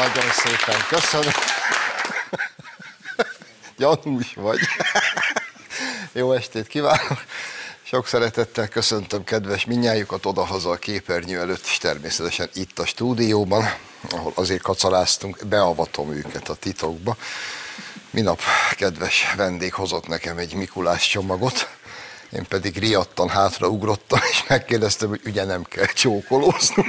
Nagyon szépen köszönöm. Gyanús vagy. Jó estét kívánok! Sok szeretettel köszöntöm kedves minnyájukat odahaza a képernyő előtt, és természetesen itt a stúdióban, ahol azért kacaláztunk, beavatom őket a titokba. Minap kedves vendég hozott nekem egy Mikulás csomagot, én pedig riadtan hátraugrottam, és megkérdeztem, hogy ugye nem kell csókolóznunk.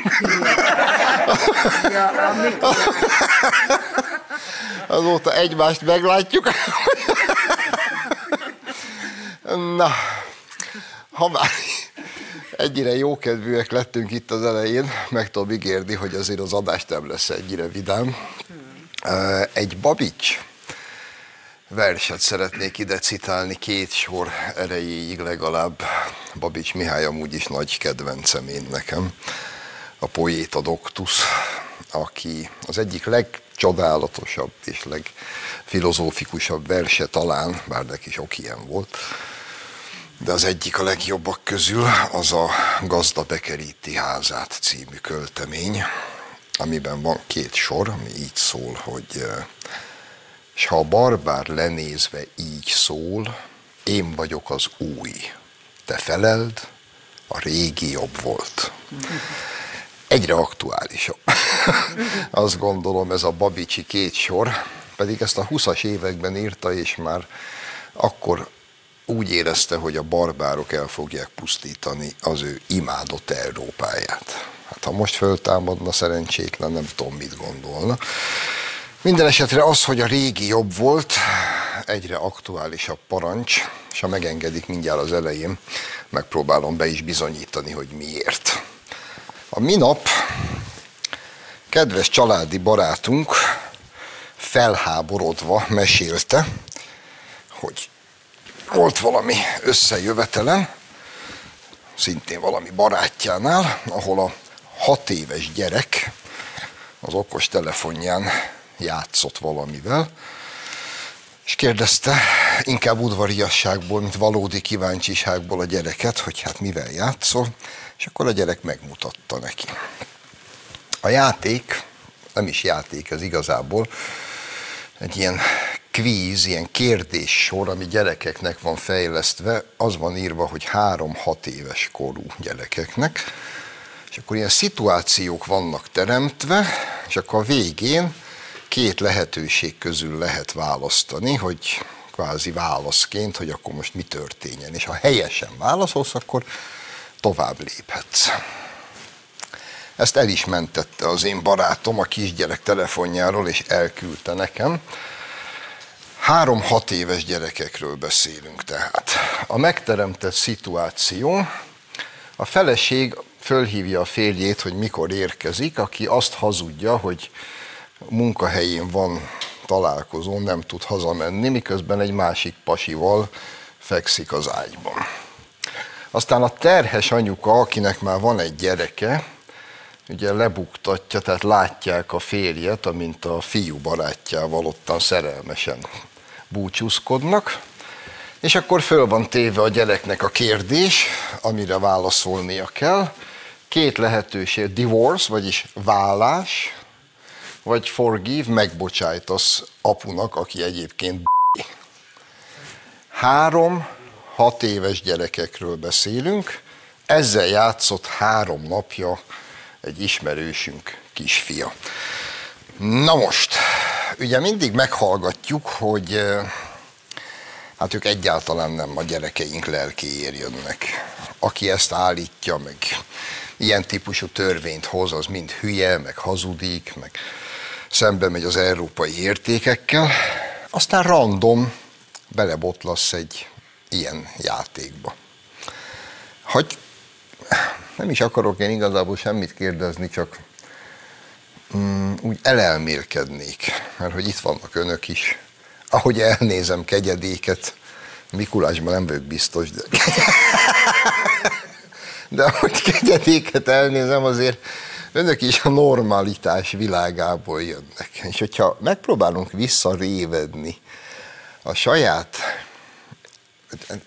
Azóta egymást meglátjuk. Na, ha már ennyire jókedvűek lettünk itt az elején, meg tudom ígérni, hogy azért az adás nem lesz ennyire vidám. Egy Babics verset szeretnék ide citálni, két sor erejéig legalább. Babics Mihály amúgy is nagy kedvencem én nekem. A poéta doktus, aki az egyik legcsodálatosabb és legfilozófikusabb verse talán, bár neki sok ilyen volt, de az egyik a legjobbak közül az a Gazda bekeríti házát című költemény, amiben van két sor, ami így szól, hogy és ha a barbár lenézve így szól, én vagyok az új, te feleld, a régi jobb volt. Egyre aktuálisabb. Azt gondolom ez a Babicsi két sor, pedig ezt a 20-as években írta, és már akkor úgy érezte, hogy a barbárok el fogják pusztítani az ő imádott Európáját. Hát ha most föltámadna szerencsétlen, nem tudom, mit gondolna. Minden esetre az, hogy a régi jobb volt, egyre aktuálisabb parancs, és ha megengedik mindjárt az elején, megpróbálom be is bizonyítani, hogy miért. A minap kedves családi barátunk felháborodva mesélte, hogy volt valami összejövetelen, szintén valami barátjánál, ahol a hat éves gyerek az okos telefonján játszott valamivel, és kérdezte inkább udvariasságból, mint valódi kíváncsiságból a gyereket, hogy hát mivel játszol, és akkor a gyerek megmutatta neki. A játék, nem is játék ez igazából, egy ilyen kvíz, ilyen kérdéssor, ami gyerekeknek van fejlesztve, az van írva, hogy három-hat éves korú gyerekeknek, és akkor ilyen szituációk vannak teremtve, és akkor a végén két lehetőség közül lehet választani, hogy kvázi válaszként, hogy akkor most mi történjen. És ha helyesen válaszolsz, akkor tovább léphetsz. Ezt el is mentette az én barátom a kisgyerek telefonjáról, és elküldte nekem. Három-hat éves gyerekekről beszélünk tehát. A megteremtett szituáció, a feleség fölhívja a férjét, hogy mikor érkezik, aki azt hazudja, hogy munkahelyén van találkozó, nem tud hazamenni, miközben egy másik pasival fekszik az ágyban. Aztán a terhes anyuka, akinek már van egy gyereke, ugye lebuktatja, tehát látják a férjet, amint a fiú barátjával ottan szerelmesen búcsúzkodnak, és akkor föl van téve a gyereknek a kérdés, amire válaszolnia kell. Két lehetőség, divorce, vagyis vállás, vagy forgive, megbocsájtasz apunak, aki egyébként Három, hat éves gyerekekről beszélünk, ezzel játszott három napja egy ismerősünk kisfia. Na most, ugye mindig meghallgatjuk, hogy hát ők egyáltalán nem a gyerekeink lelkéért jönnek. Aki ezt állítja, meg ilyen típusú törvényt hoz, az mind hülye, meg hazudik, meg szembe megy az európai értékekkel, aztán random belebotlasz egy ilyen játékba. Hogy nem is akarok én igazából semmit kérdezni, csak mm, úgy elelmélkednék, mert hogy itt vannak önök is. Ahogy elnézem kegyedéket, Mikulásban nem vagyok biztos, de, de ahogy kegyedéket elnézem, azért önök is a normalitás világából jönnek. És hogyha megpróbálunk visszarévedni a saját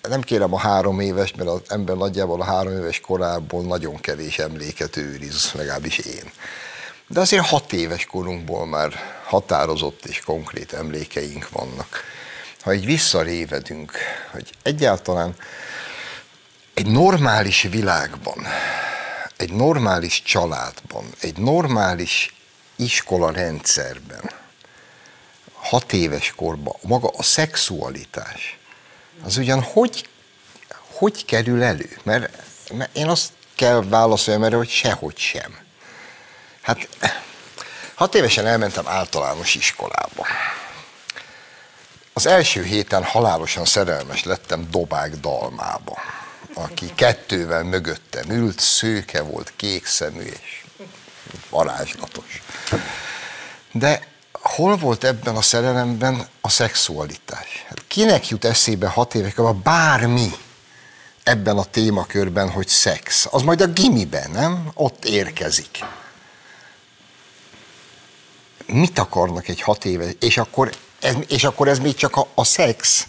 nem kérem a három éves, mert az ember nagyjából a három éves korából nagyon kevés emléket őriz, legalábbis én. De azért hat éves korunkból már határozott és konkrét emlékeink vannak. Ha így visszarévedünk, hogy egyáltalán egy normális világban, egy normális családban, egy normális iskola rendszerben, hat éves korban, maga a szexualitás, az ugyan hogy, hogy kerül elő? Mert, mert én azt kell válaszoljam erre, hogy sehogy sem. Hát hat évesen elmentem általános iskolába. Az első héten halálosan szerelmes lettem Dobák Dalmába, aki kettővel mögöttem ült, szőke volt, kék szemű és varázslatos. De hol volt ebben a szerelemben a szexualitás? Hát kinek jut eszébe hat években bármi ebben a témakörben, hogy szex? Az majd a gimiben, nem? Ott érkezik. Mit akarnak egy hat éve? És akkor ez, és akkor ez még csak a, a szex,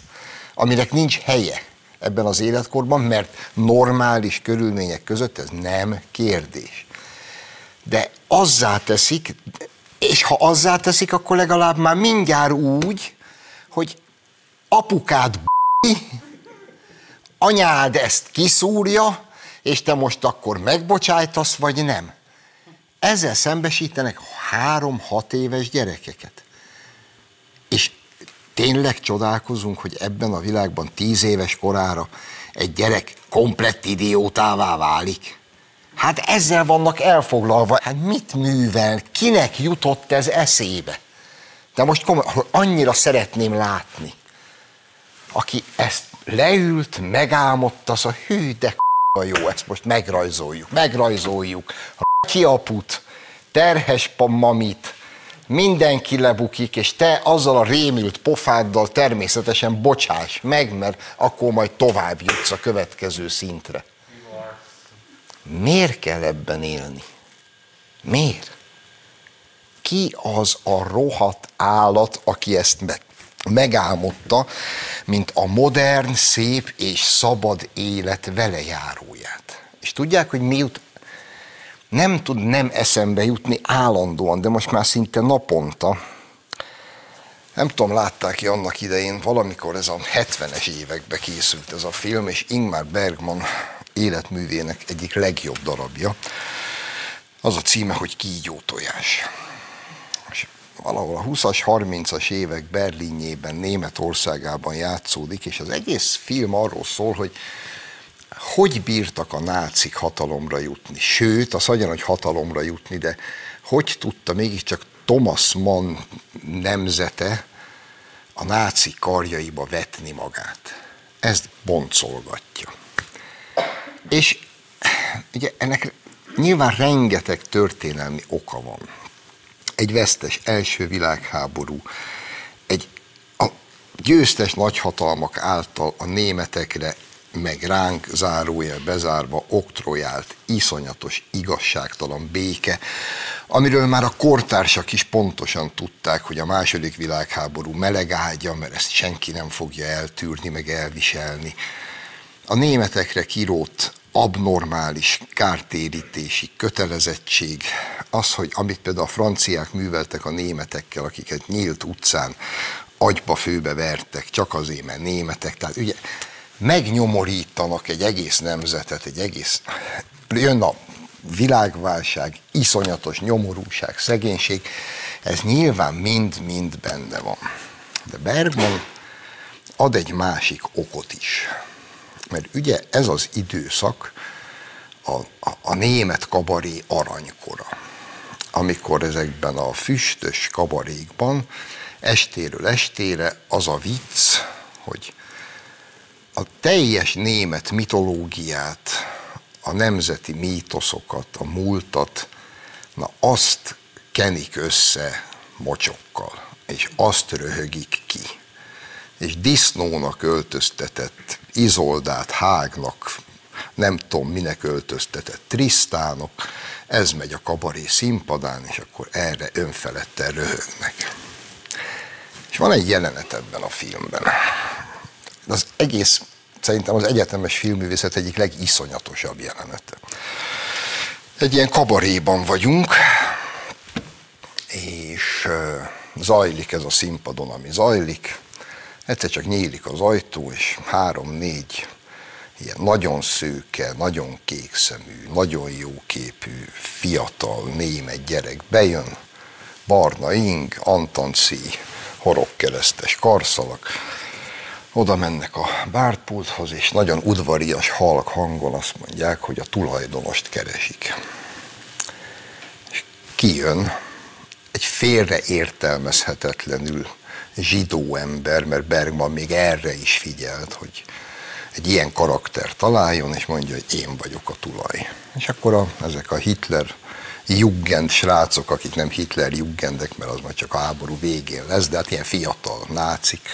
aminek nincs helye ebben az életkorban, mert normális körülmények között ez nem kérdés. De azzá teszik, és ha azzá teszik, akkor legalább már mindjárt úgy, hogy apukád anyád ezt kiszúrja, és te most akkor megbocsájtasz, vagy nem. Ezzel szembesítenek három-hat éves gyerekeket. És tényleg csodálkozunk, hogy ebben a világban tíz éves korára egy gyerek komplett idiótává válik. Hát ezzel vannak elfoglalva. Hát mit művel? Kinek jutott ez eszébe? De most komoly, annyira szeretném látni, aki ezt leült, megálmodta, az a hű, de jó, ezt most megrajzoljuk, megrajzoljuk. A kiaput, terhes mamit, mindenki lebukik, és te azzal a rémült pofáddal természetesen bocsáss meg, mert akkor majd tovább jutsz a következő szintre. Miért kell ebben élni? Miért? Ki az a rohadt állat, aki ezt meg, megálmodta, mint a modern, szép és szabad élet velejáróját? És tudják, hogy miut nem tud nem eszembe jutni állandóan, de most már szinte naponta. Nem tudom, látták ki annak idején, valamikor ez a 70-es évekbe készült ez a film, és Ingmar Bergman életművének egyik legjobb darabja. Az a címe, hogy Kígyó tojás. És valahol a 20-as, 30-as évek Berlinjében, Németországában játszódik, és az egész film arról szól, hogy hogy bírtak a nácik hatalomra jutni. Sőt, az hagyjan, hogy hatalomra jutni, de hogy tudta mégiscsak Thomas Mann nemzete a náci karjaiba vetni magát. Ezt boncolgatja. És ugye ennek nyilván rengeteg történelmi oka van. Egy vesztes első világháború, egy győztes nagyhatalmak által a németekre meg ránk zárója bezárva oktrojált, iszonyatos, igazságtalan béke, amiről már a kortársak is pontosan tudták, hogy a második világháború meleg ágya, mert ezt senki nem fogja eltűrni, meg elviselni. A németekre kirót abnormális kártérítési kötelezettség, az, hogy amit például a franciák műveltek a németekkel, akiket nyílt utcán agyba főbe vertek, csak azért, mert németek, tehát ugye megnyomorítanak egy egész nemzetet, egy egész... Jön a világválság, iszonyatos nyomorúság, szegénység, ez nyilván mind-mind benne van. De Bergman ad egy másik okot is. Mert ugye ez az időszak a, a, a német kabaré aranykora, amikor ezekben a füstös kabarékban estéről estére az a vicc, hogy a teljes német mitológiát, a nemzeti mítoszokat, a múltat, na azt kenik össze mocsokkal, és azt röhögik ki. És disznónak öltöztetett Izoldát, Hágnak, nem tudom minek öltöztetett Trisztánok, ez megy a kabaré színpadán, és akkor erre önfeledten röhögnek. És van egy jelenet ebben a filmben, az egész szerintem az egyetemes filmművészet egyik legiszonyatosabb jelenete. Egy ilyen kabaréban vagyunk, és zajlik ez a színpadon, ami zajlik. Egyszer csak nyílik az ajtó, és három-négy ilyen nagyon szőke, nagyon kékszemű, nagyon jóképű, fiatal, német gyerek bejön, barna ing, antanci, horogkeresztes karszalak, oda mennek a bárpulthoz, és nagyon udvarias, halk hangon azt mondják, hogy a tulajdonost keresik. És kijön egy félre értelmezhetetlenül zsidó ember, mert Bergman még erre is figyelt, hogy egy ilyen karakter találjon, és mondja, hogy én vagyok a tulaj. És akkor a, ezek a Hitler Jugend srácok, akik nem Hitler Jugendek, mert az majd csak a háború végén lesz, de hát ilyen fiatal nácik,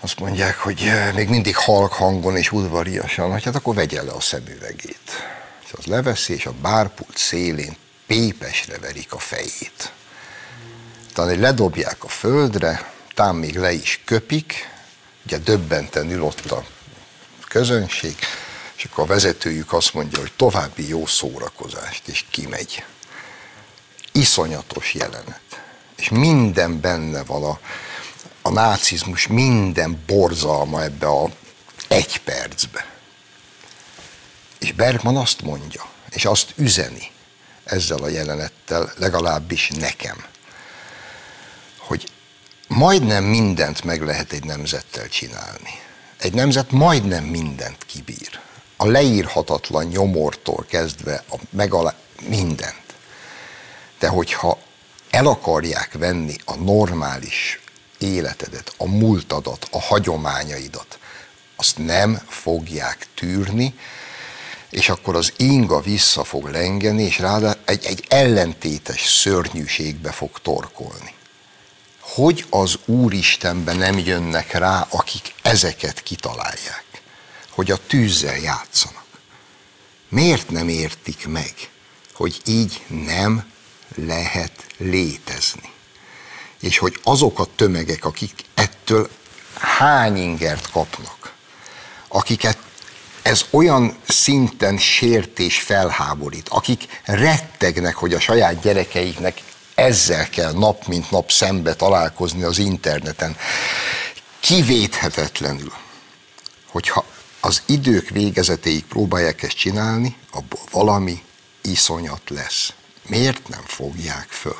azt mondják, hogy eh, még mindig halk hangon és udvariasan, hogy hát akkor vegye le a szemüvegét. És az leveszi, és a bárpult szélén pépesre verik a fejét. Talán ledobják a földre, tám még le is köpik, ugye döbbenten ül ott a közönség, és akkor a vezetőjük azt mondja, hogy további jó szórakozást, és kimegy. Iszonyatos jelenet. És minden benne van a, a nácizmus, minden borzalma ebbe a egy percbe. És Bergman azt mondja, és azt üzeni ezzel a jelenettel, legalábbis nekem, hogy majdnem mindent meg lehet egy nemzettel csinálni. Egy nemzet majdnem mindent kibír. A leírhatatlan nyomortól kezdve a megalá... mindent. De hogyha el akarják venni a normális életedet, a múltadat, a hagyományaidat, azt nem fogják tűrni, és akkor az inga vissza fog lengeni, és ráadásul egy, egy ellentétes szörnyűségbe fog torkolni hogy az Úristenben nem jönnek rá, akik ezeket kitalálják, hogy a tűzzel játszanak. Miért nem értik meg, hogy így nem lehet létezni? És hogy azok a tömegek, akik ettől hány ingert kapnak, akiket ez olyan szinten sértés felháborít, akik rettegnek, hogy a saját gyerekeiknek ezzel kell nap mint nap szembe találkozni az interneten. Kivéthetetlenül, hogyha az idők végezetéig próbálják ezt csinálni, abból valami iszonyat lesz. Miért nem fogják föl?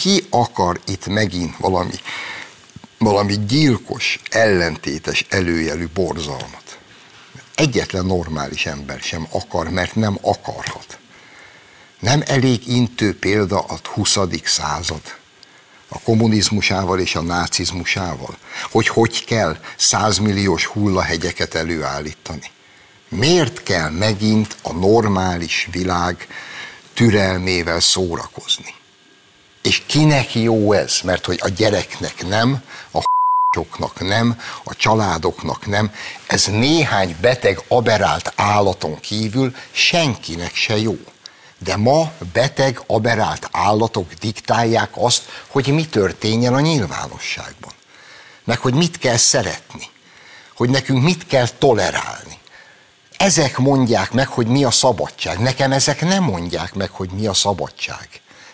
Ki akar itt megint valami, valami gyilkos, ellentétes előjelű borzalmat? Egyetlen normális ember sem akar, mert nem akarhat. Nem elég intő példa a 20. század a kommunizmusával és a nácizmusával, hogy hogy kell százmilliós hullahegyeket előállítani. Miért kell megint a normális világ türelmével szórakozni? És kinek jó ez? Mert hogy a gyereknek nem, a soknak nem, a családoknak nem, ez néhány beteg, aberált állaton kívül senkinek se jó. De ma beteg, aberált állatok diktálják azt, hogy mi történjen a nyilvánosságban. Meg hogy mit kell szeretni. Hogy nekünk mit kell tolerálni. Ezek mondják meg, hogy mi a szabadság. Nekem ezek nem mondják meg, hogy mi a szabadság.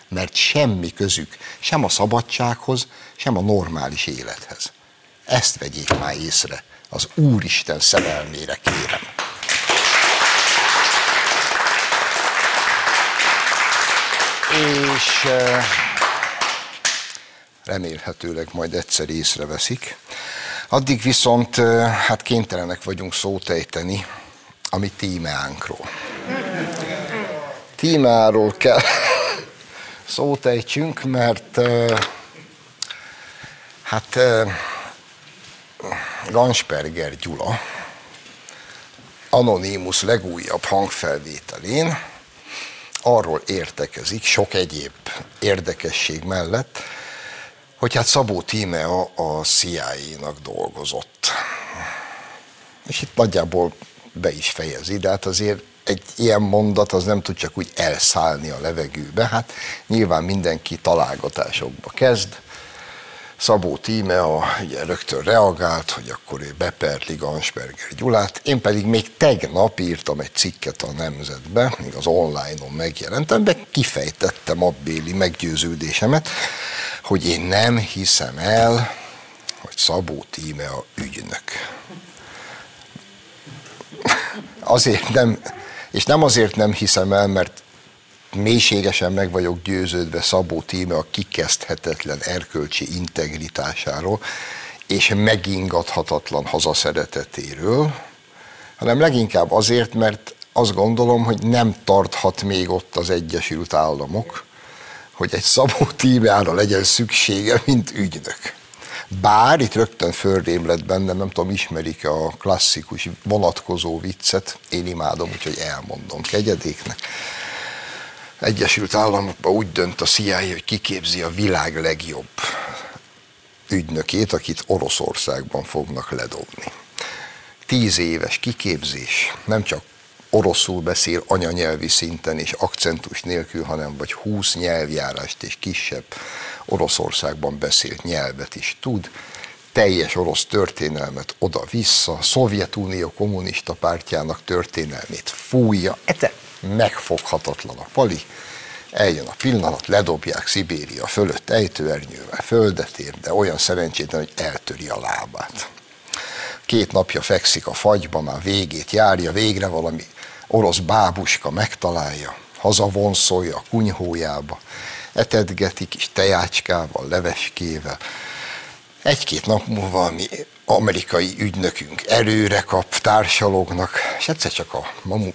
Mert semmi közük sem a szabadsághoz, sem a normális élethez. Ezt vegyék már észre. Az Úristen szerelmére kérem. és remélhetőleg majd egyszer észreveszik. Addig viszont hát kénytelenek vagyunk szót ejteni a mi tímeánkról. Tímeáról kell szót ejtsünk, mert hát Gansperger Gyula Anonymous legújabb hangfelvételén arról értekezik, sok egyéb érdekesség mellett, hogy hát Szabó Tíme a, a CIA-nak dolgozott. És itt nagyjából be is fejezi, de hát azért egy ilyen mondat az nem tud csak úgy elszállni a levegőbe. Hát nyilván mindenki találgatásokba kezd, Szabó Tíme a, ugye rögtön reagált, hogy akkor ő beperli Gansberger Gyulát, én pedig még tegnap írtam egy cikket a Nemzetbe, még az online-on megjelentem, de kifejtettem abbéli meggyőződésemet, hogy én nem hiszem el, hogy Szabó Tíme a ügynök. Azért nem, és nem azért nem hiszem el, mert mélységesen meg vagyok győződve Szabó Tíme a kikezdhetetlen erkölcsi integritásáról és megingathatatlan hazaszeretetéről, hanem leginkább azért, mert azt gondolom, hogy nem tarthat még ott az Egyesült Államok, hogy egy Szabó Tímeára legyen szüksége, mint ügynök. Bár itt rögtön fölrém lett bennem, nem tudom, ismerik a klasszikus vonatkozó viccet, én imádom, úgyhogy elmondom kegyedéknek. Egyesült Államokban úgy dönt a CIA, hogy kiképzi a világ legjobb ügynökét, akit Oroszországban fognak ledobni. Tíz éves kiképzés, nem csak oroszul beszél anyanyelvi szinten és akcentus nélkül, hanem vagy húsz nyelvjárást és kisebb Oroszországban beszélt nyelvet is tud, teljes orosz történelmet oda-vissza, Szovjetunió kommunista pártjának történelmét fújja, ete megfoghatatlan a pali, eljön a pillanat, ledobják Szibéria fölött ejtőernyővel, földet ér, de olyan szerencsétlen, hogy eltöri a lábát. Két napja fekszik a fagyba, már végét járja, végre valami orosz bábuska megtalálja, hazavonszolja a kunyhójába, etedgeti kis tejácskával, leveskével. Egy-két nap múlva mi amerikai ügynökünk előre kap, társalognak, és egyszer csak a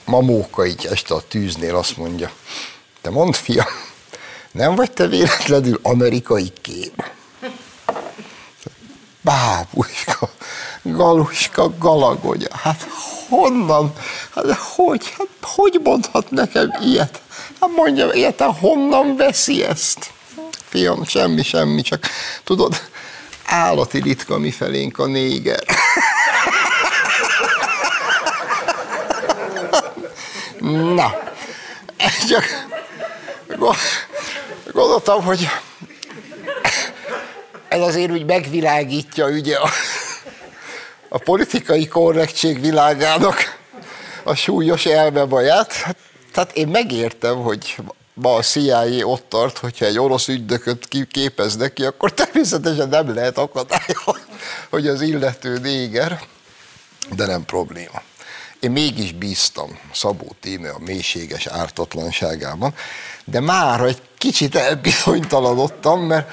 mamóka így este a tűznél azt mondja, te mondd fiam, nem vagy te véletlenül amerikai kép? Bábuska, galuska, galagonya, hát honnan, hát hogy, hát hogy mondhat nekem ilyet? Hát mondja, ilyet, honnan veszi ezt? Fiam, semmi, semmi, csak tudod, állati ritka mi felénk a néger. Na, csak gondoltam, hogy ez azért úgy megvilágítja ugye a, a politikai korrektség világának a súlyos elmebaját. Hát, tehát én megértem, hogy ma a CIA ott tart, hogyha egy orosz ügydököt képeznek ki, akkor természetesen nem lehet akadálya, hogy az illető néger, de nem probléma. Én mégis bíztam Szabó Tíme a mélységes ártatlanságában, de már egy kicsit elbizonytalanodtam, mert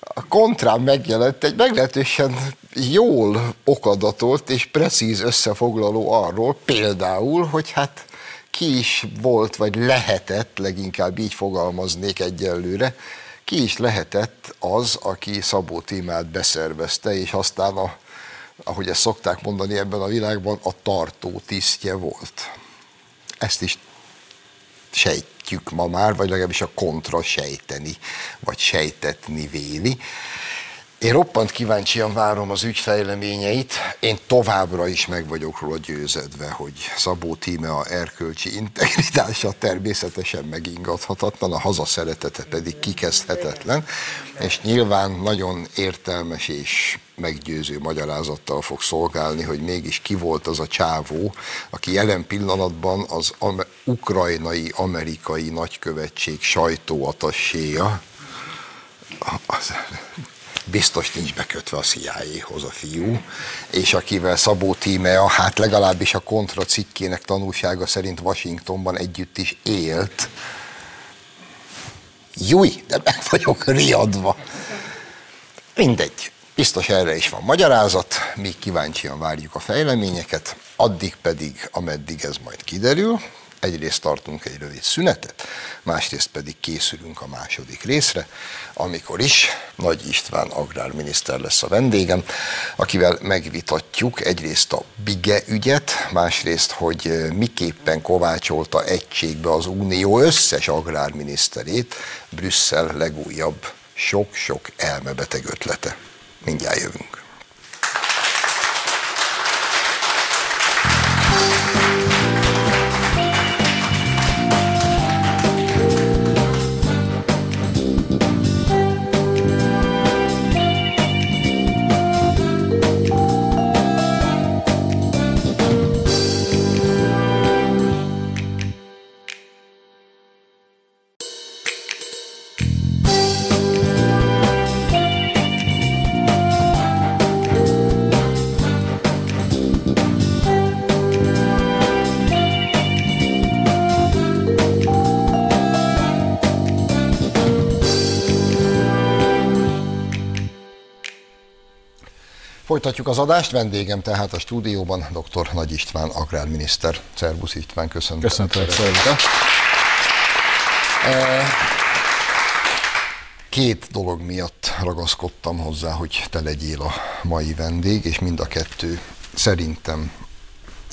a kontrám megjelent egy meglehetősen jól okadatolt és precíz összefoglaló arról, például, hogy hát ki is volt, vagy lehetett, leginkább így fogalmaznék egyelőre, ki is lehetett az, aki Szabó Tímát beszervezte, és aztán, a, ahogy ezt szokták mondani ebben a világban, a tartó tisztje volt. Ezt is sejtjük ma már, vagy legalábbis a kontra sejteni, vagy sejtetni véli. Én roppant kíváncsian várom az ügyfejleményeit. Én továbbra is meg vagyok róla győződve, hogy Szabó Tíme a erkölcsi integritása természetesen megingathatatlan, a hazaszeretete pedig kikezdhetetlen, és nyilván nagyon értelmes és meggyőző magyarázattal fog szolgálni, hogy mégis ki volt az a csávó, aki jelen pillanatban az ukrajnai amerikai nagykövetség sajtóatasséja, az biztos nincs bekötve a CIA-hoz a fiú, és akivel Szabó Tímea, hát legalábbis a kontra cikkének tanulsága szerint Washingtonban együtt is élt. Júj, de meg vagyok riadva. Mindegy, biztos erre is van magyarázat, még kíváncsian várjuk a fejleményeket, addig pedig, ameddig ez majd kiderül, egyrészt tartunk egy rövid szünetet, másrészt pedig készülünk a második részre, amikor is Nagy István agrárminiszter lesz a vendégem, akivel megvitatjuk egyrészt a BIGE ügyet, másrészt, hogy miképpen kovácsolta egységbe az Unió összes agrárminiszterét Brüsszel legújabb sok-sok elmebeteg ötlete. Mindjárt jövünk. Folytatjuk az adást, vendégem tehát a stúdióban dr. Nagy István, agrárminiszter. Szervusz István, köszönöm. Köszönöm. Két dolog miatt ragaszkodtam hozzá, hogy te legyél a mai vendég, és mind a kettő szerintem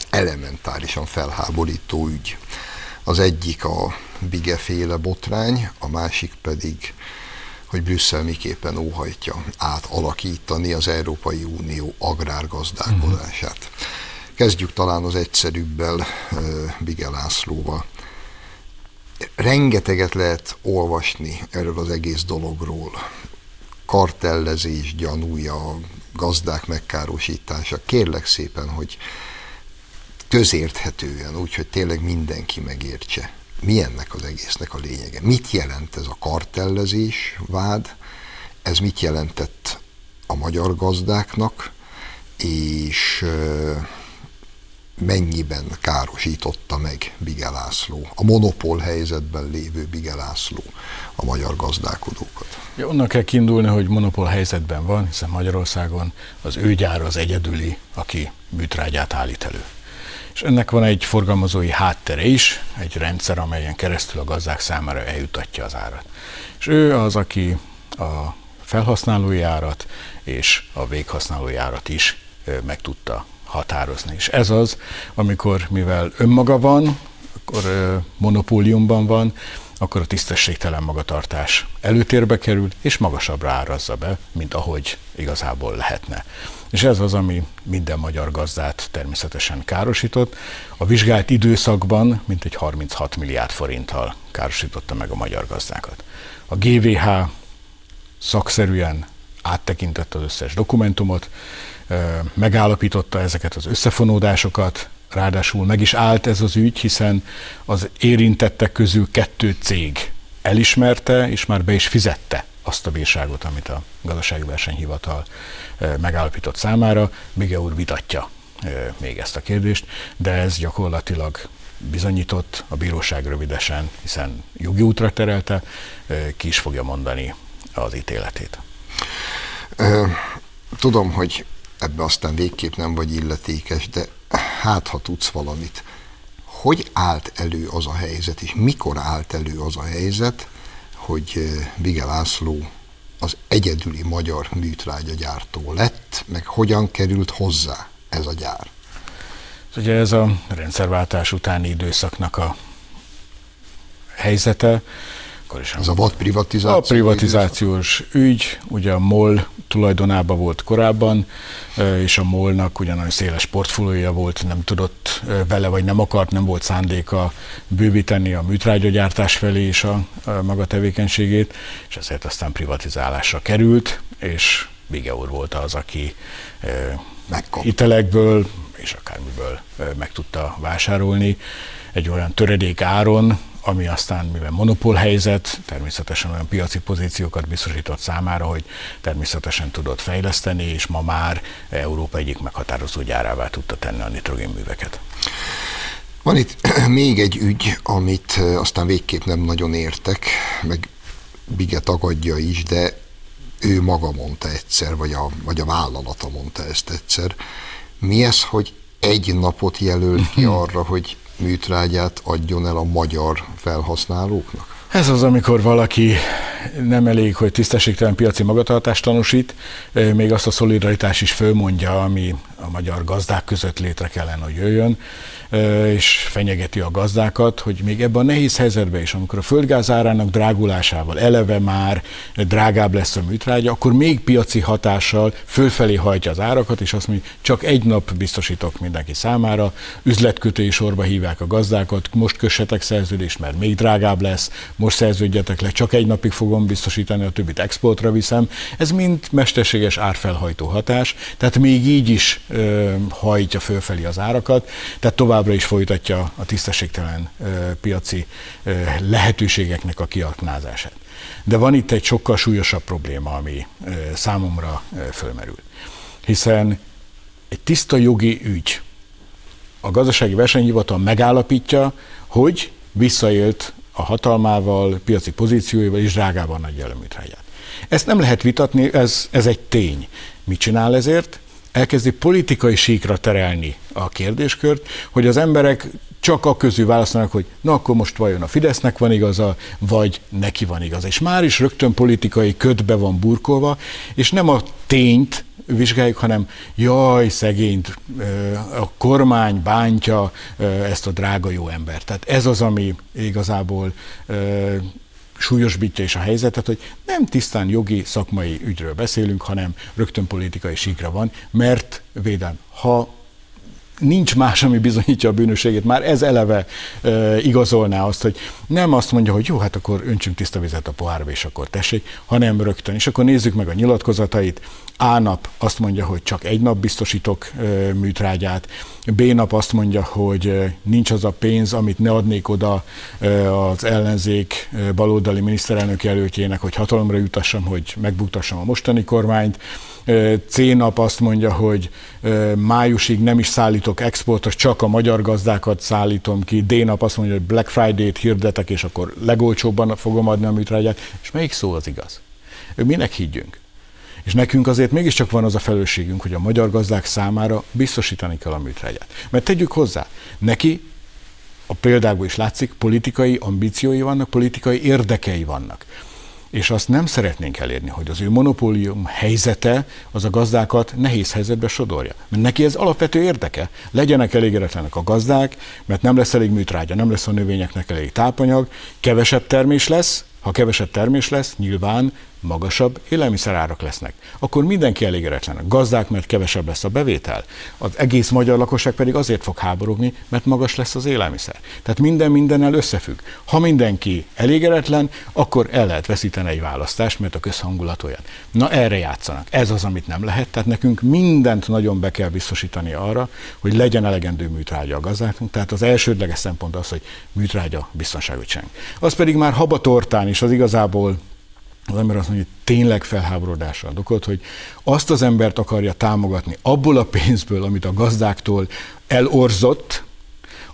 elementárisan felháborító ügy. Az egyik a bigeféle botrány, a másik pedig hogy Brüsszel miképpen óhajtja átalakítani az Európai Unió agrárgazdálkodását. Uh-huh. Kezdjük talán az egyszerűbbel, Bige Lászlóval. Rengeteget lehet olvasni erről az egész dologról. Kartellezés gyanúja, gazdák megkárosítása. Kérlek szépen, hogy közérthetően, úgyhogy tényleg mindenki megértse mi ennek az egésznek a lényege? Mit jelent ez a kartellezés vád? Ez mit jelentett a magyar gazdáknak, és mennyiben károsította meg Bigelászló, a monopól helyzetben lévő Bigelászló a magyar gazdálkodókat? Ja, onnan kell kiindulni, hogy monopól helyzetben van, hiszen Magyarországon az ő gyár az egyedüli, aki műtrágyát állít elő. És ennek van egy forgalmazói háttere is, egy rendszer, amelyen keresztül a gazdák számára eljutatja az árat. És ő az, aki a felhasználói árat és a véghasználói árat is meg tudta határozni. És ez az, amikor, mivel önmaga van, akkor monopóliumban van, akkor a tisztességtelen magatartás előtérbe kerül, és magasabbra árazza be, mint ahogy igazából lehetne. És ez az, ami minden magyar gazdát természetesen károsított. A vizsgált időszakban mintegy 36 milliárd forinttal károsította meg a magyar gazdákat. A GVH szakszerűen áttekintette az összes dokumentumot, megállapította ezeket az összefonódásokat, ráadásul meg is állt ez az ügy, hiszen az érintettek közül kettő cég elismerte, és már be is fizette azt a bírságot, amit a gazdasági versenyhivatal megállapított számára. Mige úr vitatja még ezt a kérdést, de ez gyakorlatilag bizonyított a bíróság rövidesen, hiszen jogi útra terelte, ki is fogja mondani az ítéletét. Tudom, hogy ebbe aztán végképp nem vagy illetékes, de hát ha tudsz valamit. Hogy állt elő az a helyzet, és mikor állt elő az a helyzet, hogy Bige László az egyedüli magyar műtrágyagyártó lett, meg hogyan került hozzá ez a gyár? Ugye ez a rendszerváltás utáni időszaknak a helyzete, akkor is. Ez a vad privatizáció? A privatizációs ügy, ugye a MOL tulajdonában volt korábban, és a MOL-nak ugyanolyan széles portfóliója volt, nem tudott vele, vagy nem akart, nem volt szándéka bővíteni a műtrágyagyártás felé is a, a maga tevékenységét, és ezért aztán privatizálásra került, és Bige úr volt az, aki Megkap. hitelekből és akármiből meg tudta vásárolni egy olyan töredék áron, ami aztán, mivel monopól helyzet, természetesen olyan piaci pozíciókat biztosított számára, hogy természetesen tudott fejleszteni, és ma már Európa egyik meghatározó gyárává tudta tenni a nitrogénműveket. Van itt még egy ügy, amit aztán végképp nem nagyon értek, meg Bige tagadja is, de ő maga mondta egyszer, vagy a, vagy a vállalata mondta ezt egyszer. Mi ez, hogy egy napot jelöl ki arra, hogy műtrágyát adjon el a magyar felhasználóknak? Ez az, amikor valaki nem elég, hogy tisztességtelen piaci magatartást tanúsít, még azt a szolidaritás is fölmondja, ami a magyar gazdák között létre kellene, hogy jöjjön, és fenyegeti a gazdákat, hogy még ebben a nehéz helyzetben is, amikor a földgáz árának drágulásával eleve már drágább lesz a műtrágya, akkor még piaci hatással fölfelé hajtja az árakat, és azt mondja, csak egy nap biztosítok mindenki számára, üzletkötői sorba hívják a gazdákat, most kössetek szerződést, mert még drágább lesz, most szerződjetek le, csak egy napig fogom biztosítani, a többit exportra viszem. Ez mind mesterséges árfelhajtó hatás, tehát még így is hajtja fölfelé az árakat, tehát továbbra is folytatja a tisztességtelen piaci lehetőségeknek a kiaknázását. De van itt egy sokkal súlyosabb probléma, ami számomra fölmerül. Hiszen egy tiszta jogi ügy, a gazdasági versenyhivatal megállapítja, hogy visszaélt a hatalmával, piaci pozícióival is drágában nagy jelleműtrágyát. Ezt nem lehet vitatni, ez, ez egy tény. Mit csinál ezért? Elkezdi politikai síkra terelni a kérdéskört, hogy az emberek csak a közül választanak, hogy na akkor most vajon a Fidesznek van igaza, vagy neki van igaza. És már is rögtön politikai ködbe van burkolva, és nem a tényt vizsgáljuk, hanem jaj, szegényt, a kormány bántja ezt a drága jó embert. Tehát ez az, ami igazából súlyosbítja is a helyzetet, hogy nem tisztán jogi, szakmai ügyről beszélünk, hanem rögtön politikai síkra van, mert védelm, ha nincs más, ami bizonyítja a bűnösségét. Már ez eleve e, igazolná azt, hogy nem azt mondja, hogy jó, hát akkor öntsünk tiszta vizet a pohárba, és akkor tessék, hanem rögtön. És akkor nézzük meg a nyilatkozatait. A nap azt mondja, hogy csak egy nap biztosítok műtrágyát, B nap azt mondja, hogy nincs az a pénz, amit ne adnék oda az ellenzék baloldali miniszterelnök jelöltjének, hogy hatalomra jutassam, hogy megbuktassam a mostani kormányt. C nap azt mondja, hogy májusig nem is szállítok exportra, csak a magyar gazdákat szállítom ki. D nap azt mondja, hogy Black Friday-t hirdetek, és akkor legolcsóbban fogom adni a műtrágyát. És melyik szó az igaz? Minek higgyünk? És nekünk azért mégiscsak van az a felelősségünk, hogy a magyar gazdák számára biztosítani kell a műtrágyát. Mert tegyük hozzá, neki a példákból is látszik, politikai ambíciói vannak, politikai érdekei vannak és azt nem szeretnénk elérni, hogy az ő monopólium helyzete az a gazdákat nehéz helyzetbe sodorja. Mert neki ez alapvető érdeke. Legyenek elégedetlenek a gazdák, mert nem lesz elég műtrágya, nem lesz a növényeknek elég tápanyag, kevesebb termés lesz, ha kevesebb termés lesz, nyilván magasabb élelmiszerárak lesznek. Akkor mindenki elégedetlen. A gazdák, mert kevesebb lesz a bevétel. Az egész magyar lakosság pedig azért fog háborogni, mert magas lesz az élelmiszer. Tehát minden mindennel összefügg. Ha mindenki elégedetlen, akkor el lehet veszíteni egy választást, mert a közhangulat olyan. Na erre játszanak. Ez az, amit nem lehet. Tehát nekünk mindent nagyon be kell biztosítani arra, hogy legyen elegendő műtrágya a gazdáknak. Tehát az elsődleges szempont az, hogy műtrágya biztonságot. Az pedig már habatortán is az igazából az ember azt mondja, hogy tényleg felháborodásra ad okot, hogy azt az embert akarja támogatni abból a pénzből, amit a gazdáktól elorzott,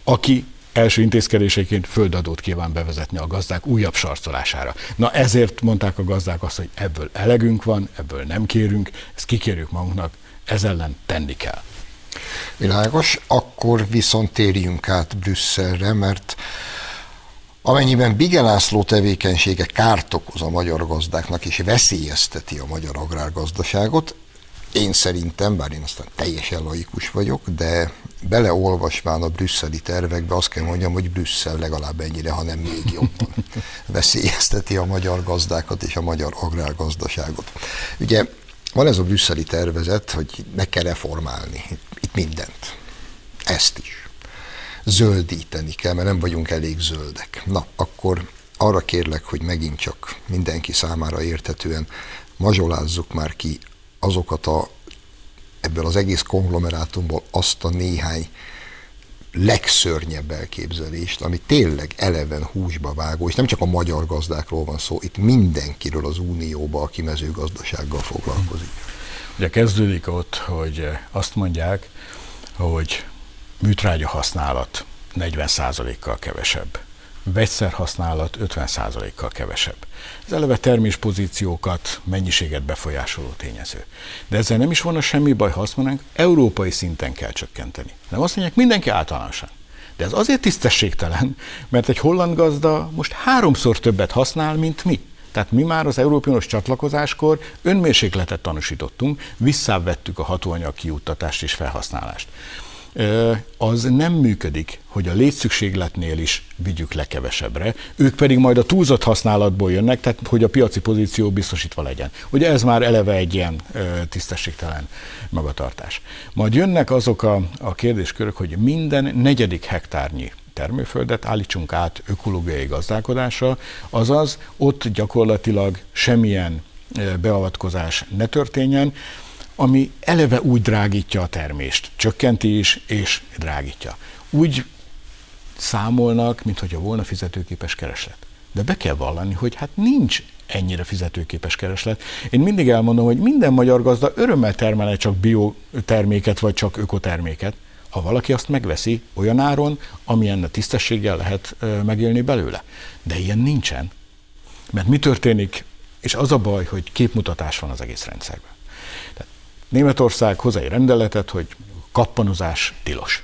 aki első intézkedéseként földadót kíván bevezetni a gazdák újabb sarcolására. Na ezért mondták a gazdák azt, hogy ebből elegünk van, ebből nem kérünk, ezt kikérjük magunknak, ez ellen tenni kell. Világos, akkor viszont térjünk át Brüsszelre, mert Amennyiben Bige László tevékenysége kárt okoz a magyar gazdáknak és veszélyezteti a magyar agrárgazdaságot, én szerintem, bár én aztán teljesen laikus vagyok, de beleolvasván a brüsszeli tervekbe azt kell mondjam, hogy Brüsszel legalább ennyire, hanem még jobban veszélyezteti a magyar gazdákat és a magyar agrárgazdaságot. Ugye van ez a brüsszeli tervezet, hogy meg kell reformálni itt mindent. Ezt is zöldíteni kell, mert nem vagyunk elég zöldek. Na, akkor arra kérlek, hogy megint csak mindenki számára érthetően mazsolázzuk már ki azokat a, ebből az egész konglomerátumból azt a néhány legszörnyebb elképzelést, ami tényleg eleven húsba vágó, és nem csak a magyar gazdákról van szó, itt mindenkiről az Unióba, aki mezőgazdasággal foglalkozik. Ugye kezdődik ott, hogy azt mondják, hogy műtrágya használat 40%-kal kevesebb, vegyszer használat 50%-kal kevesebb. Ez eleve terméspozíciókat, mennyiséget befolyásoló tényező. De ezzel nem is volna semmi baj, ha azt mondanánk, európai szinten kell csökkenteni. Nem azt mondják, mindenki általánosan. De ez azért tisztességtelen, mert egy holland gazda most háromszor többet használ, mint mi. Tehát mi már az Európai Uniós csatlakozáskor önmérsékletet tanúsítottunk, visszavettük a hatóanyag kiuttatást és felhasználást az nem működik, hogy a létszükségletnél is vigyük le kevesebbre, ők pedig majd a túlzott használatból jönnek, tehát hogy a piaci pozíció biztosítva legyen. Ugye ez már eleve egy ilyen tisztességtelen magatartás. Majd jönnek azok a, a kérdéskörök, hogy minden negyedik hektárnyi termőföldet állítsunk át ökológiai gazdálkodásra, azaz ott gyakorlatilag semmilyen beavatkozás ne történjen, ami eleve úgy drágítja a termést, csökkenti is és drágítja. Úgy számolnak, mintha volna fizetőképes kereslet. De be kell vallani, hogy hát nincs ennyire fizetőképes kereslet. Én mindig elmondom, hogy minden magyar gazda örömmel termele csak bioterméket, vagy csak ökoterméket, ha valaki azt megveszi olyan áron, amilyen a tisztességgel lehet megélni belőle. De ilyen nincsen. Mert mi történik, és az a baj, hogy képmutatás van az egész rendszerben. Németország hoz egy rendeletet, hogy kappanozás tilos.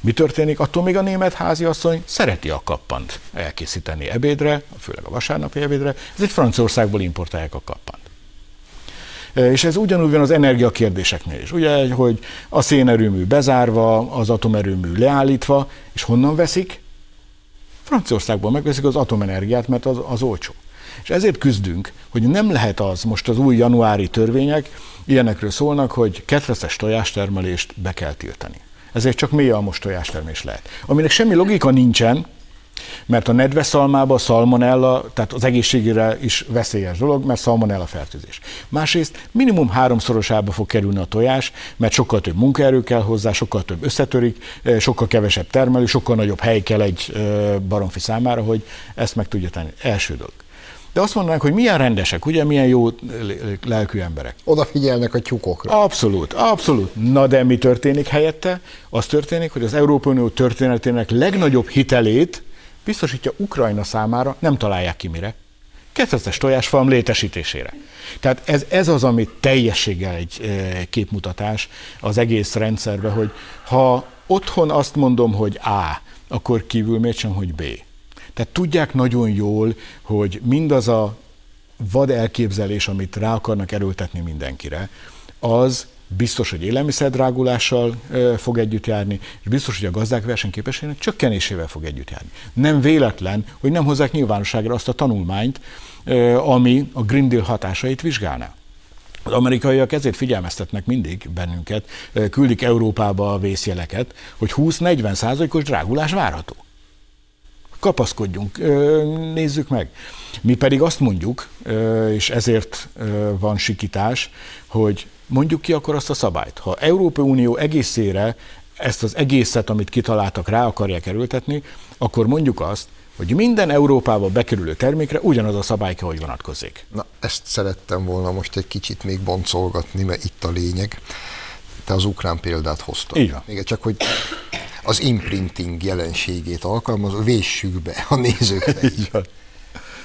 Mi történik? Attól még a német háziasszony szereti a kappant elkészíteni ebédre, főleg a vasárnapi ebédre, ezért Franciaországból importálják a kappant. És ez ugyanúgy van az energiakérdéseknél is. Ugye, hogy a szénerőmű bezárva, az atomerőmű leállítva, és honnan veszik? Franciaországból megveszik az atomenergiát, mert az, az olcsó. És ezért küzdünk, hogy nem lehet az, most az új januári törvények ilyenekről szólnak, hogy ketreces tojástermelést be kell tiltani. Ezért csak mély almos tojástermés lehet. Aminek semmi logika nincsen, mert a nedveszalmában a szalmonella, tehát az egészségére is veszélyes dolog, mert szalmonella fertőzés. Másrészt minimum háromszorosába fog kerülni a tojás, mert sokkal több munkaerő kell hozzá, sokkal több összetörik, sokkal kevesebb termelő, sokkal nagyobb hely kell egy baromfi számára, hogy ezt meg tudja tenni. Első dolog. De azt mondanánk, hogy milyen rendesek, ugye milyen jó lelkű emberek. Odafigyelnek a tyúkokra. Abszolút, abszolút. Na de mi történik helyette? Az történik, hogy az Európai Unió történetének legnagyobb hitelét biztosítja Ukrajna számára, nem találják ki mire. Ketreces tojásfalm létesítésére. Tehát ez, ez az, ami teljességgel egy e, képmutatás az egész rendszerbe, hogy ha otthon azt mondom, hogy A, akkor kívül miért sem, hogy B. Tehát tudják nagyon jól, hogy mindaz a vad elképzelés, amit rá akarnak erőltetni mindenkire, az biztos, hogy élelmiszerdrágulással fog együtt járni, és biztos, hogy a gazdák versenyképességének csökkenésével fog együtt járni. Nem véletlen, hogy nem hozzák nyilvánosságra azt a tanulmányt, ami a Green Deal hatásait vizsgálná. Az amerikaiak ezért figyelmeztetnek mindig bennünket, küldik Európába a vészjeleket, hogy 20-40 százalékos drágulás várható kapaszkodjunk, nézzük meg. Mi pedig azt mondjuk, és ezért van sikítás, hogy mondjuk ki akkor azt a szabályt. Ha Európai Unió egészére ezt az egészet, amit kitaláltak, rá akarják erőltetni, akkor mondjuk azt, hogy minden Európába bekerülő termékre ugyanaz a szabály kell, hogy vonatkozzék. Na, ezt szerettem volna most egy kicsit még boncolgatni, mert itt a lényeg. Te az ukrán példát hoztad. Van. Még csak, hogy az imprinting jelenségét alkalmaz, véssük be a nézőknek.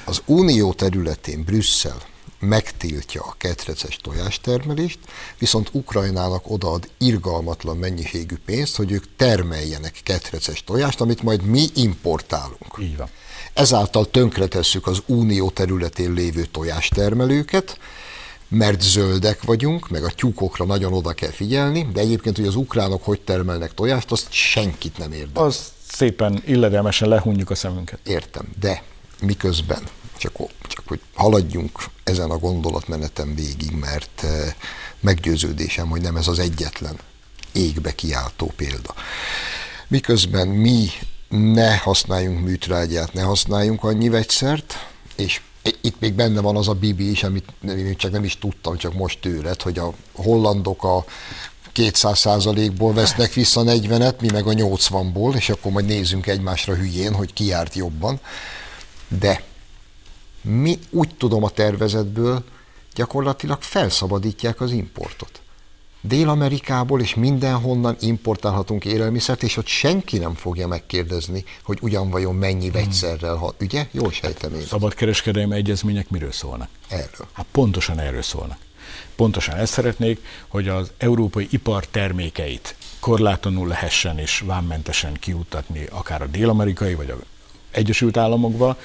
Az unió területén Brüsszel megtiltja a ketreces tojástermelést, viszont Ukrajnának odaad irgalmatlan mennyiségű pénzt, hogy ők termeljenek ketreces tojást, amit majd mi importálunk. Így van. Ezáltal tönkretesszük az unió területén lévő tojástermelőket, mert zöldek vagyunk, meg a tyúkokra nagyon oda kell figyelni, de egyébként, hogy az ukránok hogy termelnek tojást, azt senkit nem érdekel. Az szépen illedelmesen lehunjuk a szemünket. Értem, de miközben, csak, csak hogy haladjunk ezen a gondolatmenetem végig, mert eh, meggyőződésem, hogy nem ez az egyetlen égbe kiáltó példa. Miközben mi ne használjunk műtrágyát, ne használjunk annyi vegyszert, és itt még benne van az a Bibi is, amit én csak nem is tudtam, csak most tőled, hogy a hollandok a 200 százalékból vesznek vissza 40-et, mi meg a 80-ból, és akkor majd nézzünk egymásra hülyén, hogy ki járt jobban. De mi úgy tudom a tervezetből, gyakorlatilag felszabadítják az importot. Dél-Amerikából és mindenhonnan importálhatunk élelmiszert, és ott senki nem fogja megkérdezni, hogy ugyan vajon mennyi hmm. vegyszerrel, ha, ugye? Jól sejtem én. Szabadkereskedelmi egyezmények miről szólnak? Erről. Hát pontosan erről szólnak. Pontosan ezt szeretnék, hogy az európai ipar termékeit korlátlanul lehessen és vámmentesen kiutatni akár a dél-amerikai vagy a Egyesült Államokba,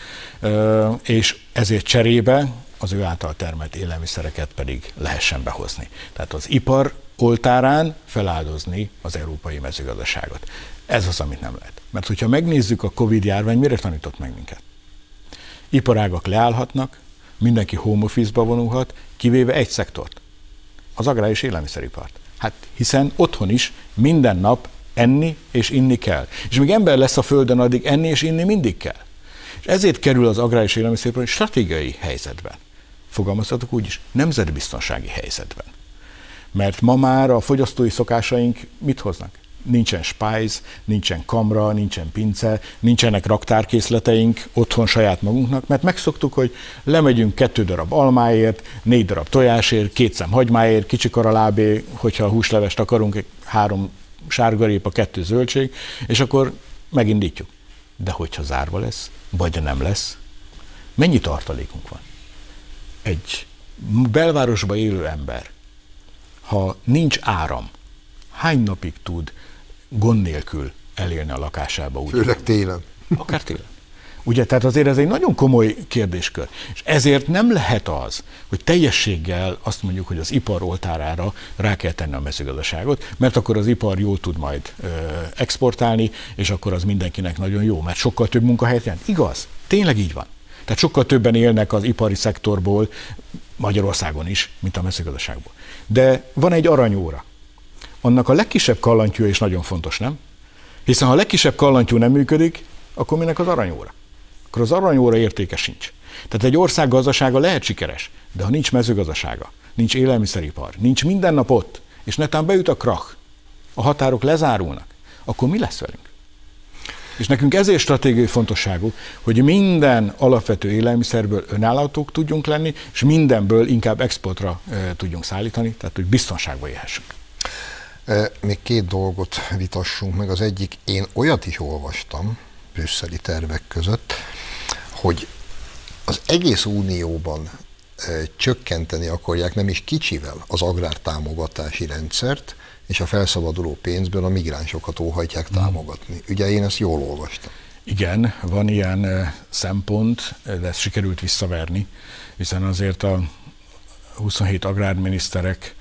és ezért cserébe az ő által termelt élelmiszereket pedig lehessen behozni. Tehát az ipar oltárán feláldozni az európai mezőgazdaságot. Ez az, amit nem lehet. Mert hogyha megnézzük a Covid járvány, mire tanított meg minket? Iparágak leállhatnak, mindenki home office-ba vonulhat, kivéve egy szektort, az agrár és élelmiszeripart. Hát hiszen otthon is minden nap enni és inni kell. És még ember lesz a Földön, addig enni és inni mindig kell. És ezért kerül az agrár és élelmiszeripar stratégiai helyzetben. Fogalmazhatok úgy is, nemzetbiztonsági helyzetben. Mert ma már a fogyasztói szokásaink mit hoznak? Nincsen spájz, nincsen kamra, nincsen pince, nincsenek raktárkészleteink otthon saját magunknak, mert megszoktuk, hogy lemegyünk kettő darab almáért, négy darab tojásért, két szem hagymáért, kicsi karalábé, hogyha húslevest akarunk, három sárgarépa, kettő zöldség, és akkor megindítjuk. De hogyha zárva lesz, vagy nem lesz, mennyi tartalékunk van? Egy belvárosba élő ember ha nincs áram, hány napig tud gond nélkül elérni a lakásába? Úgy Főleg télen. Akár télen. Ugye, tehát azért ez egy nagyon komoly kérdéskör. És ezért nem lehet az, hogy teljességgel azt mondjuk, hogy az ipar oltárára rá kell tenni a mezőgazdaságot, mert akkor az ipar jól tud majd ö, exportálni, és akkor az mindenkinek nagyon jó, mert sokkal több munkahelyet jelent. Igaz, tényleg így van. Tehát sokkal többen élnek az ipari szektorból, Magyarországon is, mint a mezőgazdaságból. De van egy aranyóra. Annak a legkisebb kallantyúja is nagyon fontos, nem? Hiszen ha a legkisebb kallantyú nem működik, akkor minek az aranyóra? Akkor az aranyóra értéke sincs. Tehát egy ország gazdasága lehet sikeres, de ha nincs mezőgazdasága, nincs élelmiszeripar, nincs minden nap ott, és netán beüt a krach, a határok lezárulnak, akkor mi lesz velünk? És nekünk ezért stratégiai fontosságú, hogy minden alapvető élelmiszerből önállatók tudjunk lenni, és mindenből inkább exportra e, tudjunk szállítani, tehát hogy biztonságban élhessünk. Még két dolgot vitassunk meg. Az egyik, én olyat is olvastam brüsszeli tervek között, hogy az egész unióban csökkenteni akarják nem is kicsivel az agrártámogatási rendszert, és a felszabaduló pénzből a migránsokat óhajtják hmm. támogatni. Ugye én ezt jól olvastam. Igen, van ilyen szempont, de ezt sikerült visszaverni, hiszen azért a 27 agrárminiszterek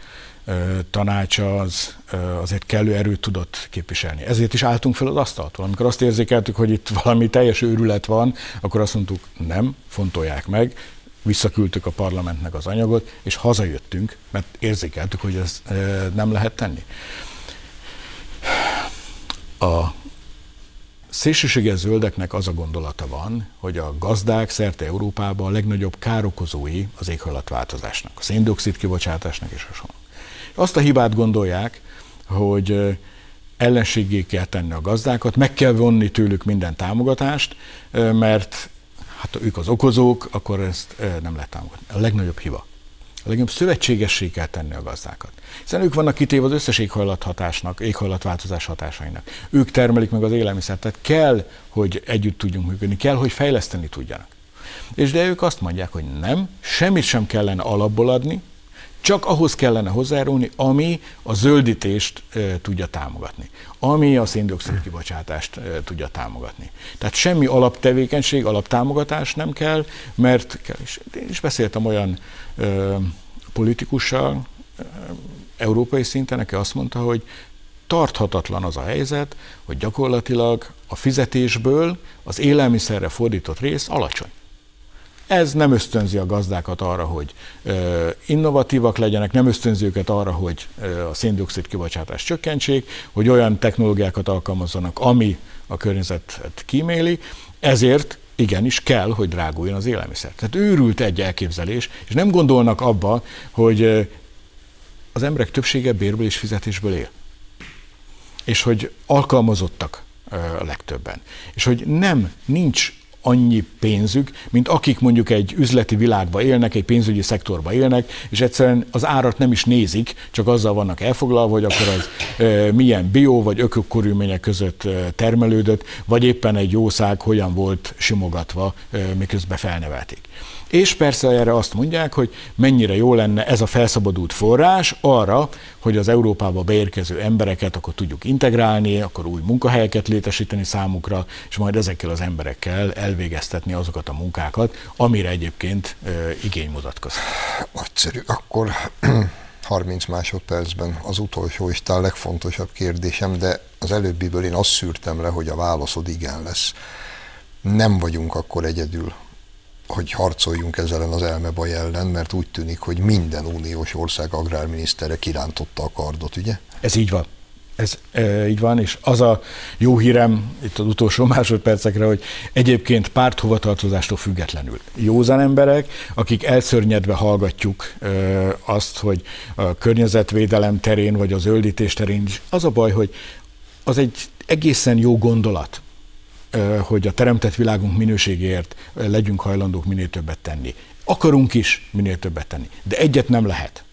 tanácsa az azért kellő erőt tudott képviselni. Ezért is álltunk fel az asztaltól. Amikor azt érzékeltük, hogy itt valami teljes őrület van, akkor azt mondtuk, nem, fontolják meg, visszaküldtük a parlamentnek az anyagot, és hazajöttünk, mert érzékeltük, hogy ezt nem lehet tenni. A szélsőséges zöldeknek az a gondolata van, hogy a gazdák szerte Európában a legnagyobb károkozói az éghajlatváltozásnak, a széndiokszid kibocsátásnak és hasonló. Azt a hibát gondolják, hogy ellenségé kell tenni a gazdákat, meg kell vonni tőlük minden támogatást, mert hát ők az okozók, akkor ezt nem lehet támogatni. A legnagyobb hiba. A legnagyobb szövetségessé kell tenni a gazdákat. Hiszen ők vannak kitéve az összes éghajlathatásnak, éghajlatváltozás hatásainak. Ők termelik meg az élelmiszert, tehát kell, hogy együtt tudjunk működni, kell, hogy fejleszteni tudjanak. És de ők azt mondják, hogy nem, semmit sem kellene alapból adni, csak ahhoz kellene hozzájárulni, ami a zöldítést e, tudja támogatni, ami a széndiokszid kibocsátást e, tudja támogatni. Tehát semmi alaptevékenység, alaptámogatás nem kell, mert és én is beszéltem olyan e, politikussal, e, európai szinten, aki azt mondta, hogy tarthatatlan az a helyzet, hogy gyakorlatilag a fizetésből az élelmiszerre fordított rész alacsony. Ez nem ösztönzi a gazdákat arra, hogy innovatívak legyenek, nem ösztönzi őket arra, hogy a széndiokszid kibocsátást csökkentsék, hogy olyan technológiákat alkalmazzanak, ami a környezetet kíméli, ezért igenis kell, hogy dráguljon az élelmiszer. Tehát őrült egy elképzelés, és nem gondolnak abba, hogy az emberek többsége bérből és fizetésből él. És hogy alkalmazottak a legtöbben. És hogy nem, nincs annyi pénzük, mint akik mondjuk egy üzleti világba élnek, egy pénzügyi szektorba élnek, és egyszerűen az árat nem is nézik, csak azzal vannak elfoglalva, hogy akkor az e, milyen bio vagy ökokörülmények között termelődött, vagy éppen egy jószág hogyan volt simogatva, e, miközben felnevelték. És persze erre azt mondják, hogy mennyire jó lenne ez a felszabadult forrás arra, hogy az Európába beérkező embereket akkor tudjuk integrálni, akkor új munkahelyeket létesíteni számukra, és majd ezekkel az emberekkel elvégeztetni azokat a munkákat, amire egyébként e, igény mutatkozik. Nagyszerű. Akkor 30 másodpercben az utolsó és talán legfontosabb kérdésem, de az előbbiből én azt szűrtem le, hogy a válaszod igen lesz. Nem vagyunk akkor egyedül hogy harcoljunk ezzel az elmebaj ellen, mert úgy tűnik, hogy minden uniós ország agrárminisztere kirántotta a kardot, ugye? Ez így van. Ez e, így van, és az a jó hírem itt az utolsó másodpercekre, hogy egyébként párthovatartozástól függetlenül józan emberek, akik elszörnyedve hallgatjuk e, azt, hogy a környezetvédelem terén vagy a zöldítés terén is, az a baj, hogy az egy egészen jó gondolat, hogy a teremtett világunk minőségéért legyünk hajlandók minél többet tenni. Akarunk is minél többet tenni, de egyet nem lehet.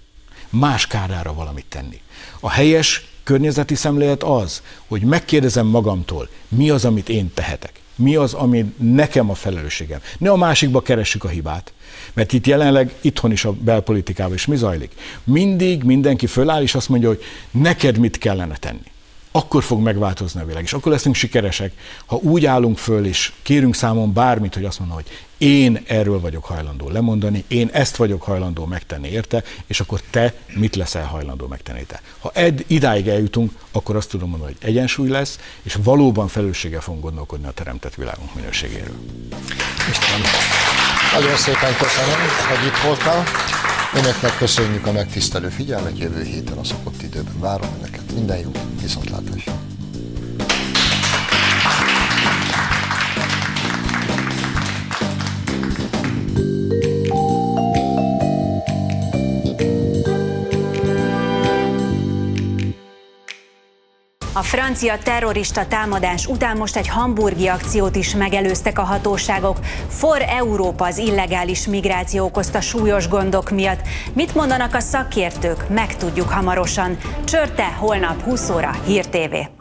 Más kárára valamit tenni. A helyes környezeti szemlélet az, hogy megkérdezem magamtól, mi az, amit én tehetek. Mi az, ami nekem a felelősségem? Ne a másikba keressük a hibát. Mert itt jelenleg itthon is a belpolitikában is mi zajlik? Mindig mindenki föláll és azt mondja, hogy neked mit kellene tenni akkor fog megváltozni a világ, és akkor leszünk sikeresek, ha úgy állunk föl, és kérünk számon bármit, hogy azt mondom, hogy én erről vagyok hajlandó lemondani, én ezt vagyok hajlandó megtenni érte, és akkor te mit leszel hajlandó megtenni te. Ha ed, idáig eljutunk, akkor azt tudom mondani, hogy egyensúly lesz, és valóban felelősséggel fogunk gondolkodni a teremtett világunk minőségéről. Istenem. Nagyon szépen köszönöm, hogy itt voltál. Önöknek köszönjük a megtisztelő figyelmet, jövő héten a szokott időben várom önöket. Minden jó, viszontlátásra! A francia terrorista támadás után most egy hamburgi akciót is megelőztek a hatóságok. For Európa az illegális migráció okozta súlyos gondok miatt. Mit mondanak a szakértők? Megtudjuk hamarosan. Csörte holnap 20 óra Hír.